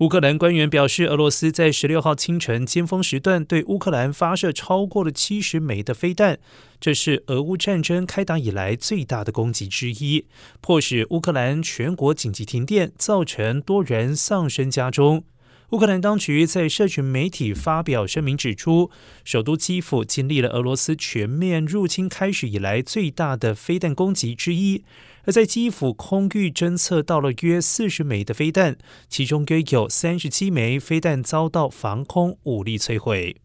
乌克兰官员表示，俄罗斯在十六号清晨尖峰时段对乌克兰发射超过了七十枚的飞弹，这是俄乌战争开打以来最大的攻击之一，迫使乌克兰全国紧急停电，造成多人丧生家中。乌克兰当局在社群媒体发表声明，指出首都基辅经历了俄罗斯全面入侵开始以来最大的飞弹攻击之一。而在基辅空域侦测到了约四十枚的飞弹，其中约有三十七枚飞弹遭到防空武力摧毁。